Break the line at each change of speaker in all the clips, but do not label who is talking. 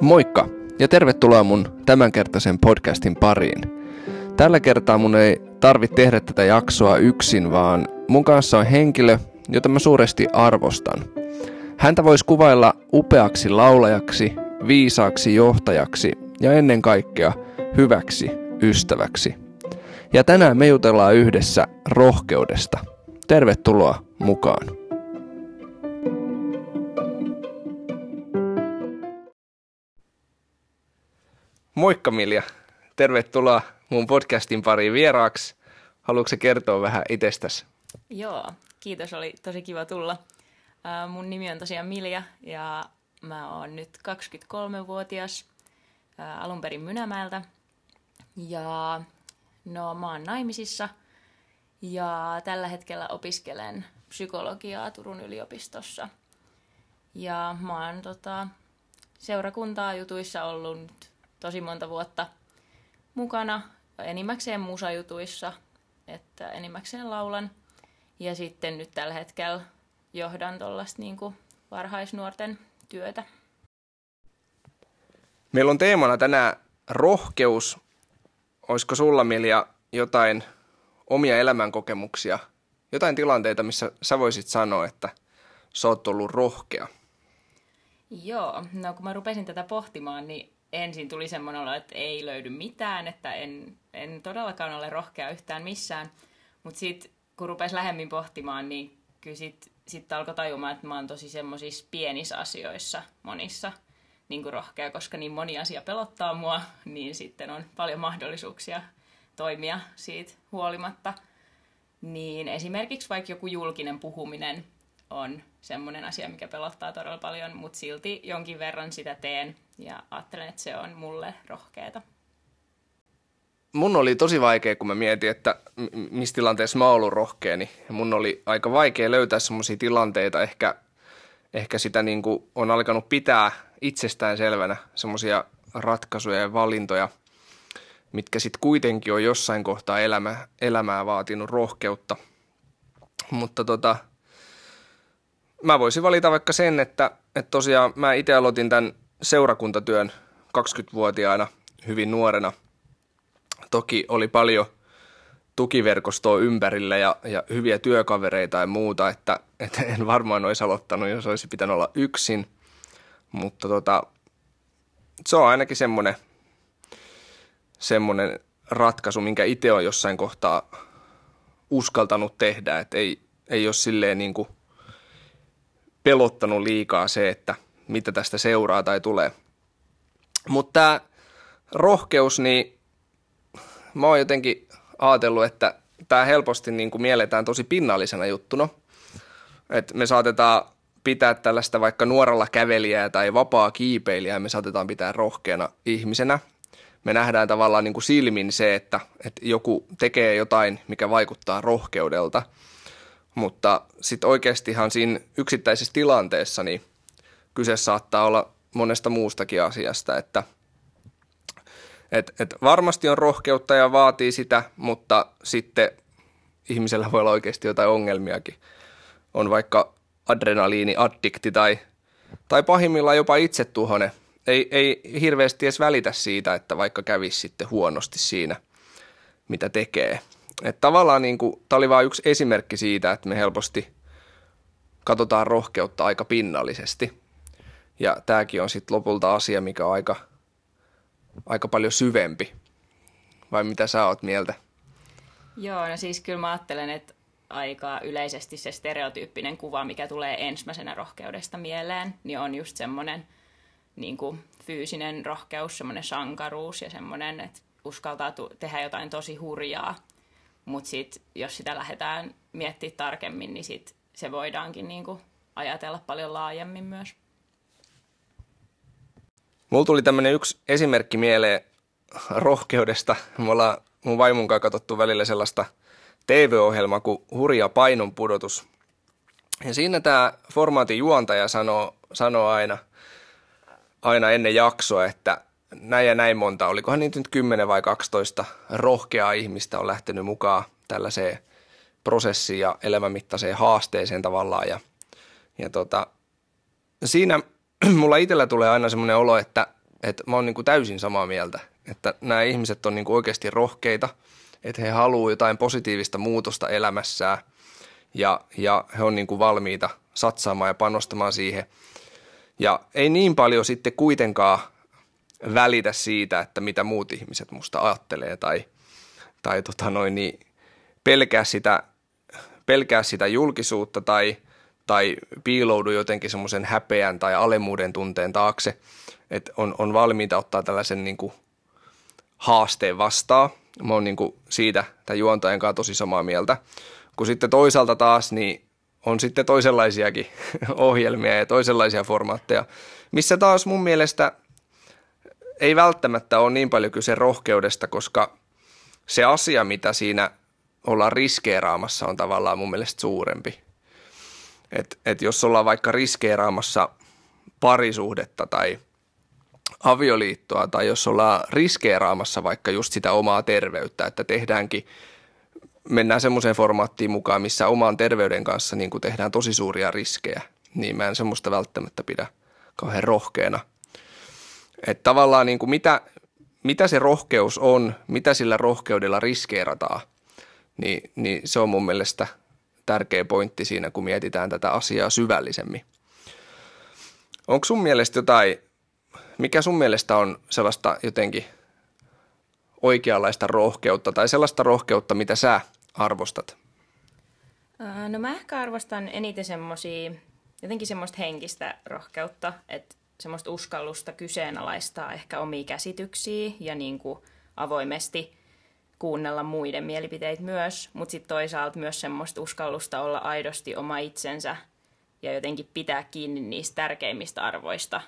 Moikka ja tervetuloa mun tämänkertaisen podcastin pariin. Tällä kertaa mun ei tarvitse tehdä tätä jaksoa yksin, vaan mun kanssa on henkilö, jota mä suuresti arvostan. Häntä voisi kuvailla upeaksi laulajaksi, viisaaksi johtajaksi ja ennen kaikkea hyväksi ystäväksi. Ja tänään me jutellaan yhdessä rohkeudesta. Tervetuloa mukaan. Moikka Milja, tervetuloa mun podcastin pariin vieraaksi. Haluatko kertoa vähän itsestäsi?
Joo, kiitos, oli tosi kiva tulla. mun nimi on tosiaan Milja ja mä oon nyt 23-vuotias, alun perin Mynämäeltä. Ja no mä oon naimisissa ja tällä hetkellä opiskelen psykologiaa Turun yliopistossa. Ja mä oon tota, seurakuntaa jutuissa ollut tosi monta vuotta mukana enimmäkseen musajutuissa, että enimmäkseen laulan. Ja sitten nyt tällä hetkellä johdan tuollaista niin varhaisnuorten työtä.
Meillä on teemana tänään rohkeus. Olisiko sulla, Milja, jotain omia elämänkokemuksia, jotain tilanteita, missä sä voisit sanoa, että sä oot ollut rohkea?
Joo, no kun mä rupesin tätä pohtimaan, niin ensin tuli semmoinen olo, että ei löydy mitään, että en, en todellakaan ole rohkea yhtään missään. Mutta sitten kun rupesi lähemmin pohtimaan, niin kyllä sitten sit alkoi tajumaan, että mä oon tosi semmoisissa pienissä asioissa monissa niin rohkea, koska niin moni asia pelottaa mua, niin sitten on paljon mahdollisuuksia toimia siitä huolimatta. Niin esimerkiksi vaikka joku julkinen puhuminen on semmoinen asia, mikä pelottaa todella paljon, mutta silti jonkin verran sitä teen ja ajattelen, että se on mulle rohkeeta.
Mun oli tosi vaikea, kun mä mietin, että missä tilanteessa mä oon ollut rohkea, niin mun oli aika vaikea löytää semmoisia tilanteita, ehkä, ehkä sitä niin kuin on alkanut pitää itsestään selvänä semmoisia ratkaisuja ja valintoja, mitkä sitten kuitenkin on jossain kohtaa elämä, elämää vaatinut rohkeutta. Mutta tota, mä voisin valita vaikka sen, että, että tosiaan mä itse aloitin tämän seurakuntatyön 20-vuotiaana hyvin nuorena. Toki oli paljon tukiverkostoa ympärillä ja, ja hyviä työkavereita ja muuta, että, että en varmaan olisi aloittanut, jos olisi pitänyt olla yksin. Mutta tota, se on ainakin semmoinen, semmoinen ratkaisu, minkä itse on jossain kohtaa uskaltanut tehdä, että ei, ei ole silleen niin kuin pelottanut liikaa se, että mitä tästä seuraa tai tulee. Mutta tämä rohkeus, niin mä oon jotenkin ajatellut, että tämä helposti niin kuin mielletään tosi pinnallisena juttuna. Että me saatetaan pitää tällaista vaikka nuoralla kävelijää tai vapaa kiipeilijää, me saatetaan pitää rohkeana ihmisenä. Me nähdään tavallaan niin kuin silmin se, että, että joku tekee jotain, mikä vaikuttaa rohkeudelta. Mutta sitten oikeastihan siinä yksittäisessä tilanteessa niin – kyse saattaa olla monesta muustakin asiasta, että et, et varmasti on rohkeutta ja vaatii sitä, mutta sitten ihmisellä voi olla oikeasti jotain ongelmiakin. On vaikka adrenaliiniaddikti tai, tai pahimmillaan jopa itsetuhone. Ei, ei hirveästi edes välitä siitä, että vaikka kävisi sitten huonosti siinä, mitä tekee. Et tavallaan niin tämä oli vain yksi esimerkki siitä, että me helposti katsotaan rohkeutta aika pinnallisesti – ja tämäkin on sitten lopulta asia, mikä on aika, aika paljon syvempi. Vai mitä sä oot mieltä?
Joo, no siis kyllä mä ajattelen, että aika yleisesti se stereotyyppinen kuva, mikä tulee ensimmäisenä rohkeudesta mieleen, niin on just semmoinen niin kuin fyysinen rohkeus, semmoinen sankaruus ja semmoinen, että uskaltaa tehdä jotain tosi hurjaa. Mutta sitten jos sitä lähdetään miettimään tarkemmin, niin sit se voidaankin niin kuin ajatella paljon laajemmin myös.
Mulla tuli tämmöinen yksi esimerkki mieleen rohkeudesta. Me ollaan mun vaimon kanssa katsottu välillä sellaista TV-ohjelmaa kuin Hurja painonpudotus. Ja siinä tämä formaatin juontaja sanoo, sanoo aina, aina ennen jaksoa, että näin ja näin monta, olikohan niitä nyt 10 vai 12 rohkeaa ihmistä on lähtenyt mukaan tällaiseen prosessiin ja elämänmittaiseen haasteeseen tavallaan. Ja, ja tota, siinä mulla itsellä tulee aina semmoinen olo, että, että mä oon niin kuin täysin samaa mieltä, että nämä ihmiset on niin kuin oikeasti rohkeita, että he haluavat jotain positiivista muutosta elämässään ja, ja he on niin kuin valmiita satsaamaan ja panostamaan siihen. Ja ei niin paljon sitten kuitenkaan välitä siitä, että mitä muut ihmiset musta ajattelee tai, tai tota noin, niin pelkää sitä, pelkää sitä julkisuutta tai, tai piiloudu jotenkin semmoisen häpeän tai alemmuuden tunteen taakse, että on, on valmiita ottaa tällaisen niin kuin haasteen vastaan. Mä oon niin kuin siitä tämän juontajan kanssa tosi samaa mieltä. Kun sitten toisaalta taas niin on sitten toisenlaisiakin ohjelmia ja toisenlaisia formaatteja, missä taas mun mielestä ei välttämättä ole niin paljon kyse rohkeudesta, koska se asia, mitä siinä ollaan riskeeraamassa, on tavallaan mun mielestä suurempi. Et, et jos ollaan vaikka riskeeraamassa parisuhdetta tai avioliittoa tai jos ollaan riskeeraamassa vaikka just sitä omaa terveyttä, että tehdäänkin, mennään semmoiseen formaattiin mukaan, missä oman terveyden kanssa niin tehdään tosi suuria riskejä, niin mä en semmoista välttämättä pidä kauhean rohkeana. Että tavallaan niin kuin mitä, mitä se rohkeus on, mitä sillä rohkeudella riskeerataan, niin, niin se on mun mielestä tärkeä pointti siinä, kun mietitään tätä asiaa syvällisemmin. Onko sun mielestä jotain, mikä sun mielestä on sellaista jotenkin oikeanlaista rohkeutta tai sellaista rohkeutta, mitä sä arvostat?
No mä ehkä arvostan eniten semmosia, jotenkin semmoista henkistä rohkeutta, että semmoista uskallusta kyseenalaistaa ehkä omia käsityksiä ja niin kuin avoimesti – kuunnella muiden mielipiteitä myös, mutta sitten toisaalta myös semmoista uskallusta olla aidosti oma itsensä ja jotenkin pitää kiinni niistä tärkeimmistä arvoista.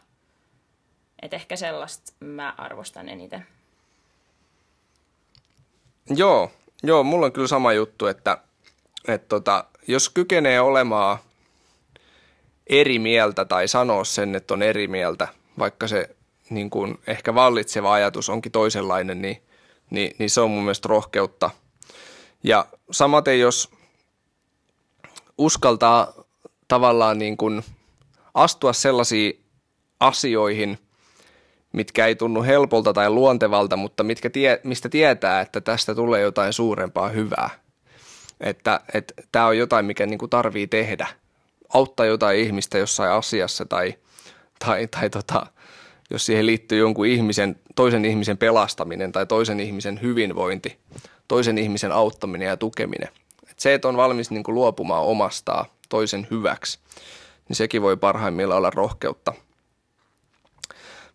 Et ehkä sellaista mä arvostan eniten.
Joo, joo, mulla on kyllä sama juttu, että, että tota, jos kykenee olemaan eri mieltä tai sanoa sen, että on eri mieltä, vaikka se niin kuin ehkä vallitseva ajatus onkin toisenlainen, niin niin, niin se on mun mielestä rohkeutta. Ja samaten jos uskaltaa tavallaan niin kuin astua sellaisiin asioihin, mitkä ei tunnu helpolta tai luontevalta, mutta mitkä tie, mistä tietää, että tästä tulee jotain suurempaa hyvää. Että tämä on jotain, mikä niin kuin tarvii tehdä. Auttaa jotain ihmistä jossain asiassa tai, tai, tai tota, jos siihen liittyy jonkun ihmisen, toisen ihmisen pelastaminen tai toisen ihmisen hyvinvointi, toisen ihmisen auttaminen ja tukeminen. Et se, että on valmis niin kuin luopumaan omastaan toisen hyväksi, niin sekin voi parhaimmillaan olla rohkeutta.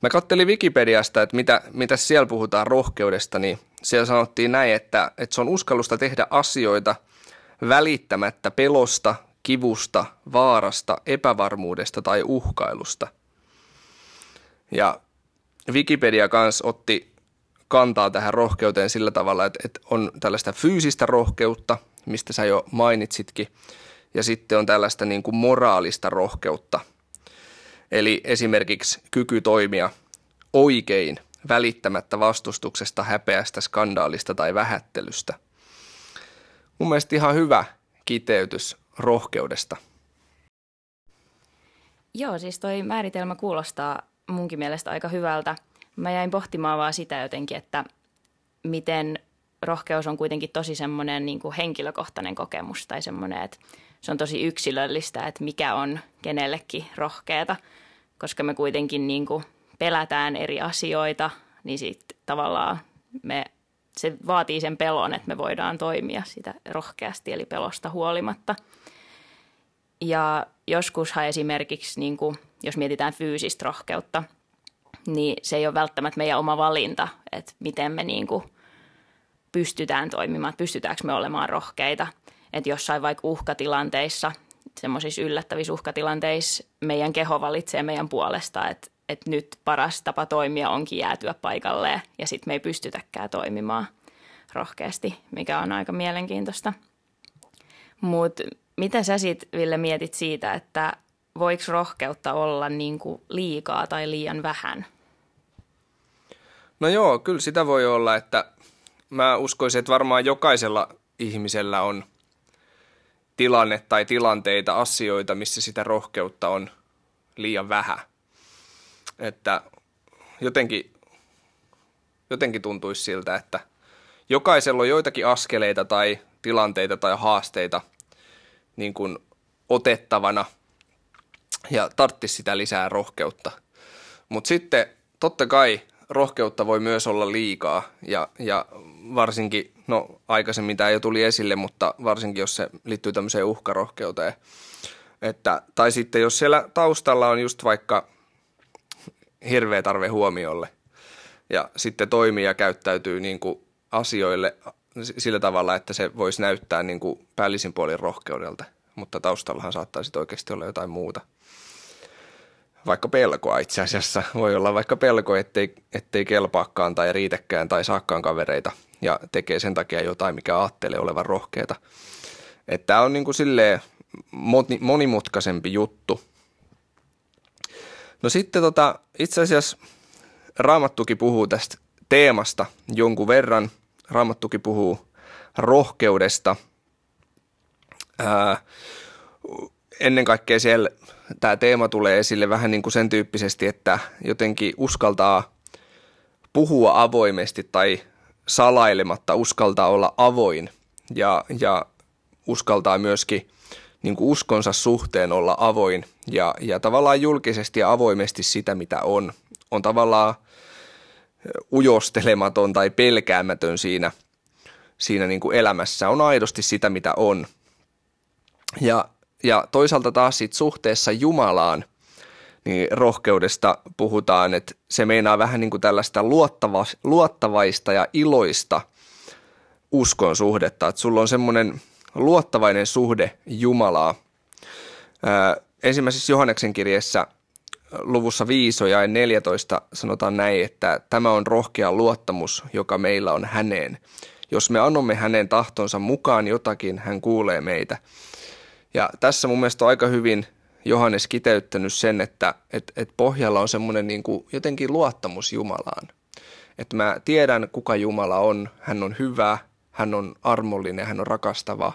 Mä kattelin Wikipediasta, että mitä, mitä siellä puhutaan rohkeudesta, niin siellä sanottiin näin, että, että se on uskallusta tehdä asioita välittämättä pelosta, kivusta, vaarasta, epävarmuudesta tai uhkailusta – ja Wikipedia kanssa otti kantaa tähän rohkeuteen sillä tavalla, että, että on tällaista fyysistä rohkeutta, mistä sä jo mainitsitkin, ja sitten on tällaista niin kuin moraalista rohkeutta. Eli esimerkiksi kyky toimia oikein välittämättä vastustuksesta, häpeästä, skandaalista tai vähättelystä. Mun mielestä ihan hyvä kiteytys rohkeudesta.
Joo, siis toi määritelmä kuulostaa munkin mielestä aika hyvältä. Mä jäin pohtimaan vaan sitä jotenkin, että miten rohkeus on kuitenkin tosi semmoinen niin henkilökohtainen kokemus tai semmoinen, että se on tosi yksilöllistä, että mikä on kenellekin rohkeata, koska me kuitenkin niin kuin pelätään eri asioita, niin sitten tavallaan me, se vaatii sen pelon, että me voidaan toimia sitä rohkeasti, eli pelosta huolimatta. Ja joskushan esimerkiksi niin kuin – jos mietitään fyysistä rohkeutta, niin se ei ole välttämättä meidän oma valinta, että miten me niin kuin pystytään toimimaan, pystytäänkö me olemaan rohkeita. Että jossain vaikka uhkatilanteissa, semmoisissa yllättävissä uhkatilanteissa meidän keho valitsee meidän puolesta, että, että nyt paras tapa toimia onkin jäätyä paikalleen ja sitten me ei pystytäkään toimimaan rohkeasti, mikä on aika mielenkiintoista. Mutta mitä sä sitten, Ville, mietit siitä, että voiko rohkeutta olla niin kuin liikaa tai liian vähän?
No joo, kyllä sitä voi olla, että mä uskoisin, että varmaan jokaisella ihmisellä on tilanne tai tilanteita, asioita, missä sitä rohkeutta on liian vähän. Että jotenkin, jotenkin tuntuisi siltä, että jokaisella on joitakin askeleita tai tilanteita tai haasteita niin kuin otettavana ja tarttisi sitä lisää rohkeutta. Mutta sitten totta kai rohkeutta voi myös olla liikaa ja, ja varsinkin, no aikaisemmin tämä jo tuli esille, mutta varsinkin jos se liittyy tämmöiseen uhkarohkeuteen. Että, tai sitten jos siellä taustalla on just vaikka hirveä tarve huomiolle ja sitten toimii ja käyttäytyy niin kuin asioille sillä tavalla, että se voisi näyttää niin kuin päällisin puolin rohkeudelta, mutta taustallahan saattaisi oikeasti olla jotain muuta. Vaikka pelkoa itse asiassa. Voi olla vaikka pelko, ettei, ettei kelpaakaan tai riitekään tai saakkaan kavereita ja tekee sen takia jotain, mikä ajattelee olevan rohkeata. Tämä on niin kuin monimutkaisempi juttu. No sitten tota, itse asiassa Raamattukin puhuu tästä teemasta jonkun verran – Raamattuki puhuu rohkeudesta. Ää, ennen kaikkea siellä tämä teema tulee esille vähän niin kuin sen tyyppisesti, että jotenkin uskaltaa puhua avoimesti tai salailematta, uskaltaa olla avoin ja, ja uskaltaa myöskin niin kuin uskonsa suhteen olla avoin ja, ja tavallaan julkisesti ja avoimesti sitä, mitä on. On tavallaan ujostelematon tai pelkäämätön siinä, siinä niin kuin elämässä, on aidosti sitä, mitä on. Ja, ja toisaalta taas sit suhteessa Jumalaan, niin rohkeudesta puhutaan, että se meinaa vähän niin kuin tällaista luottava, luottavaista ja iloista uskon suhdetta, että sulla on semmoinen luottavainen suhde Jumalaa. Ää, ensimmäisessä Johanneksen kirjeessä – luvussa 5 ja 14 sanotaan näin, että tämä on rohkea luottamus, joka meillä on häneen. Jos me annamme hänen tahtonsa mukaan jotakin, hän kuulee meitä. Ja tässä mun mielestä on aika hyvin Johannes kiteyttänyt sen, että et, et pohjalla on semmoinen niin kuin jotenkin luottamus Jumalaan. Että mä tiedän, kuka Jumala on. Hän on hyvä, hän on armollinen, hän on rakastava.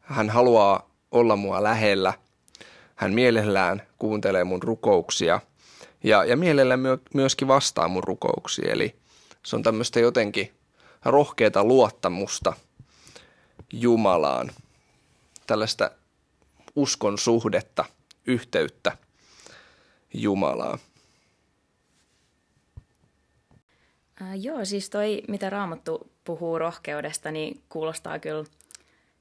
Hän haluaa olla mua lähellä – hän mielellään kuuntelee mun rukouksia ja, ja mielellään myö, myöskin vastaa mun rukouksiin. Eli se on tämmöistä jotenkin rohkeata luottamusta Jumalaan, tällaista uskon suhdetta, yhteyttä Jumalaa.
Äh, joo, siis toi, mitä Raamattu puhuu rohkeudesta, niin kuulostaa kyllä –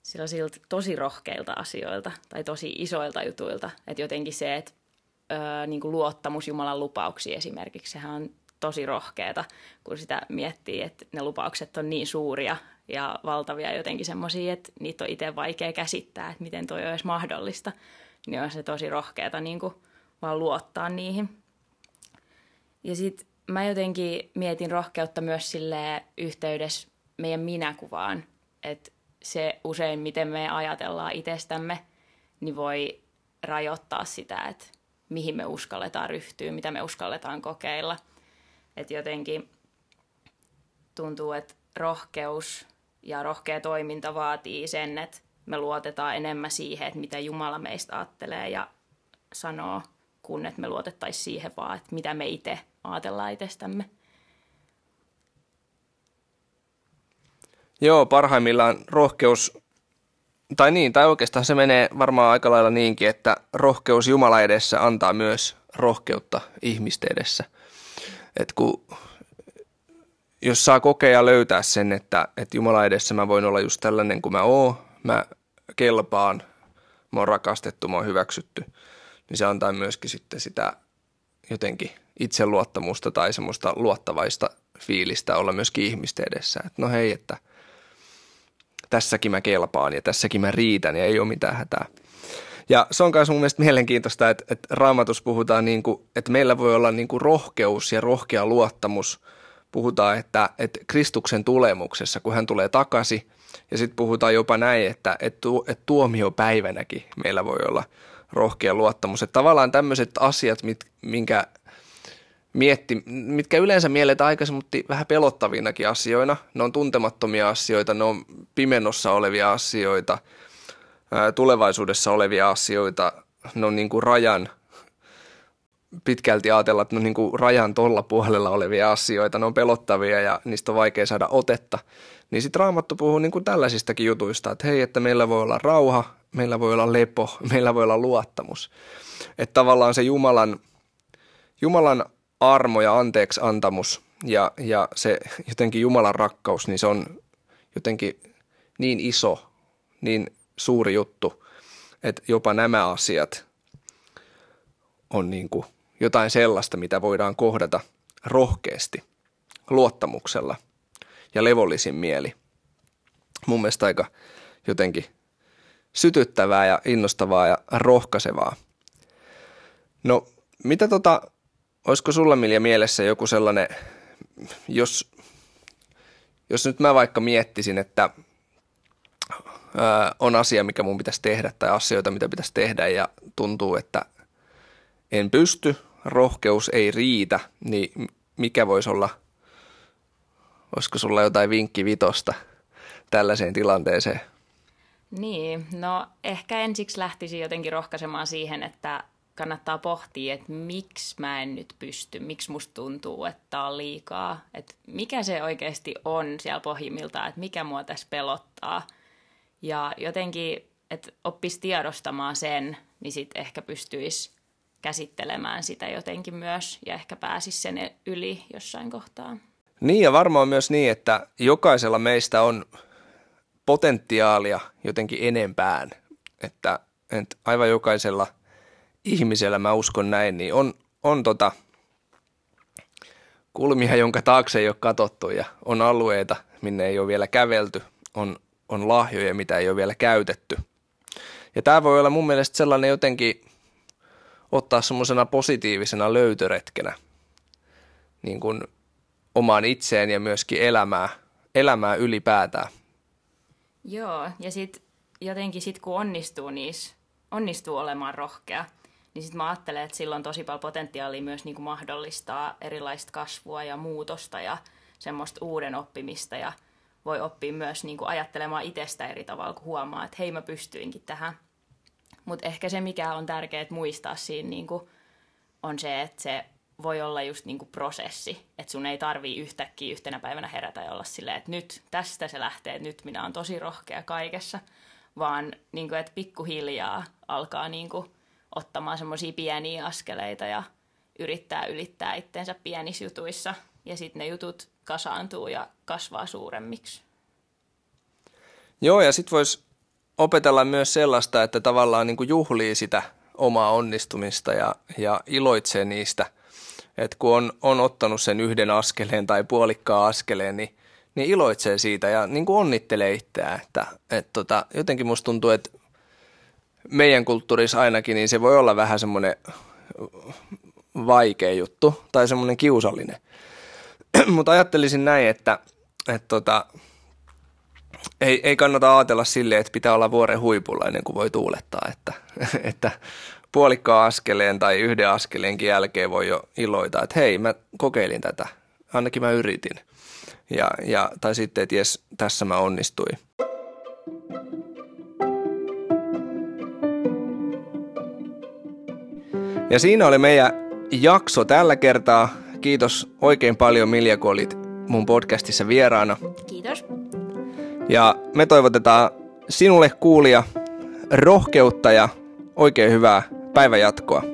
sellaisilta tosi rohkeilta asioilta tai tosi isoilta jutuilta. Että jotenkin se, että ö, niin kuin luottamus Jumalan lupauksiin esimerkiksi, sehän on tosi rohkeata, kun sitä miettii, että ne lupaukset on niin suuria ja valtavia jotenkin semmoisia, että niitä on itse vaikea käsittää, että miten toi olisi mahdollista. Niin on se tosi rohkeata niin kuin vaan luottaa niihin. Ja sitten mä jotenkin mietin rohkeutta myös sille yhteydessä meidän minäkuvaan, että se usein, miten me ajatellaan itsestämme, niin voi rajoittaa sitä, että mihin me uskalletaan ryhtyä, mitä me uskalletaan kokeilla. Että jotenkin tuntuu, että rohkeus ja rohkea toiminta vaatii sen, että me luotetaan enemmän siihen, että mitä Jumala meistä ajattelee ja sanoo, kun että me luotettaisiin siihen vaan, että mitä me itse ajatellaan itsestämme.
Joo, parhaimmillaan rohkeus, tai niin, tai oikeastaan se menee varmaan aika lailla niinkin, että rohkeus Jumala edessä antaa myös rohkeutta ihmisten edessä. Et kun, jos saa kokea löytää sen, että, että Jumala edessä mä voin olla just tällainen kuin mä oon, mä kelpaan, mä oon rakastettu, mä oon hyväksytty, niin se antaa myöskin sitten sitä jotenkin itseluottamusta tai semmoista luottavaista fiilistä olla myöskin ihmisten edessä. Että no hei, että – tässäkin mä kelpaan ja tässäkin mä riitän ja ei ole mitään hätää. Ja se on myös mun mielestä mielenkiintoista, että, että raamatus puhutaan, niin kuin, että meillä voi olla niin kuin rohkeus ja rohkea luottamus. Puhutaan, että, että Kristuksen tulemuksessa, kun hän tulee takaisin, ja sitten puhutaan jopa näin, että, että, että tuomiopäivänäkin meillä voi olla rohkea luottamus. Että tavallaan tämmöiset asiat, mit, minkä mietti, mitkä yleensä mielletään aikaisemmin vähän pelottavinakin asioina. Ne on tuntemattomia asioita, ne on pimennossa olevia asioita. Tulevaisuudessa olevia asioita, ne on niin kuin rajan, pitkälti ajatella, että ne on niin kuin rajan tolla puolella olevia asioita, ne on pelottavia ja niistä on vaikea saada otetta, niin sitten Raamattu puhuu niin kuin tällaisistakin jutuista, että hei, että meillä voi olla rauha, meillä voi olla lepo, meillä voi olla luottamus. Että tavallaan se Jumalan, Jumalan armo ja anteeksi antamus ja, ja se jotenkin Jumalan rakkaus, niin se on jotenkin niin iso, niin suuri juttu, että jopa nämä asiat on niin kuin jotain sellaista, mitä voidaan kohdata rohkeasti, luottamuksella ja levollisin mieli. Mun mielestä aika jotenkin sytyttävää ja innostavaa ja rohkaisevaa. No, mitä tota, olisiko sulla Milja mielessä joku sellainen, jos, jos nyt mä vaikka miettisin, että on asia, mikä mun pitäisi tehdä tai asioita, mitä pitäisi tehdä ja tuntuu, että en pysty, rohkeus ei riitä, niin mikä voisi olla, olisiko sulla jotain vinkkivitosta tällaiseen tilanteeseen?
Niin, no ehkä ensiksi lähtisin jotenkin rohkaisemaan siihen, että kannattaa pohtia, että miksi mä en nyt pysty, miksi musta tuntuu, että on liikaa, että mikä se oikeasti on siellä pohjimmiltaan, että mikä mua tässä pelottaa. Ja jotenkin, että oppisi tiedostamaan sen, niin sitten ehkä pystyisi käsittelemään sitä jotenkin myös ja ehkä pääsisi sen yli jossain kohtaa.
Niin ja varmaan myös niin, että jokaisella meistä on potentiaalia jotenkin enempään, että, että aivan jokaisella ihmisellä, mä uskon näin, niin on, on tota kulmia, jonka taakse ei ole katsottu ja on alueita, minne ei ole vielä kävelty, on, on lahjoja, mitä ei ole vielä käytetty. Ja tämä voi olla mun mielestä sellainen jotenkin ottaa semmoisena positiivisena löytöretkenä niin kuin omaan itseen ja myöskin elämää, elämää ylipäätään.
Joo, ja sitten jotenkin sit kun onnistuu niissä, onnistuu olemaan rohkea, niin sitten mä ajattelen, että sillä on tosi paljon potentiaalia myös niin kuin mahdollistaa erilaista kasvua ja muutosta ja semmoista uuden oppimista ja voi oppia myös niin kuin ajattelemaan itsestä eri tavalla, kun huomaa, että hei mä pystyinkin tähän. Mutta ehkä se, mikä on tärkeää muistaa siinä niin kuin, on se, että se voi olla just niin kuin prosessi, että sun ei tarvii yhtäkkiä yhtenä päivänä herätä ja olla silleen, että nyt tästä se lähtee, nyt minä olen tosi rohkea kaikessa, vaan niin kuin, että pikkuhiljaa alkaa niin kuin ottamaan semmoisia pieniä askeleita ja yrittää ylittää itteensä pienissä jutuissa ja sitten ne jutut kasaantuu ja kasvaa suuremmiksi.
Joo, ja sitten voisi opetella myös sellaista, että tavallaan niin kuin juhlii sitä omaa onnistumista ja, ja iloitsee niistä. Että kun on, on ottanut sen yhden askeleen tai puolikkaan askeleen, niin, niin iloitsee siitä ja niin kuin onnittelee itseään. Että, et tota, jotenkin musta tuntuu, että meidän kulttuurissa ainakin, niin se voi olla vähän semmoinen vaikea juttu tai semmoinen kiusallinen. Mutta ajattelisin näin, että, että tota, ei, ei kannata ajatella silleen, että pitää olla vuoren huipulla ennen kuin voi tuulettaa, että, että puolikkaan askeleen tai yhden askeleenkin jälkeen voi jo iloita, että hei, mä kokeilin tätä, ainakin mä yritin. Ja, ja, tai sitten, että jes, tässä mä onnistuin. Ja siinä oli meidän jakso tällä kertaa. Kiitos oikein paljon Milja, kun olit mun podcastissa vieraana.
Kiitos.
Ja me toivotetaan sinulle kuulia rohkeutta ja oikein hyvää päivänjatkoa.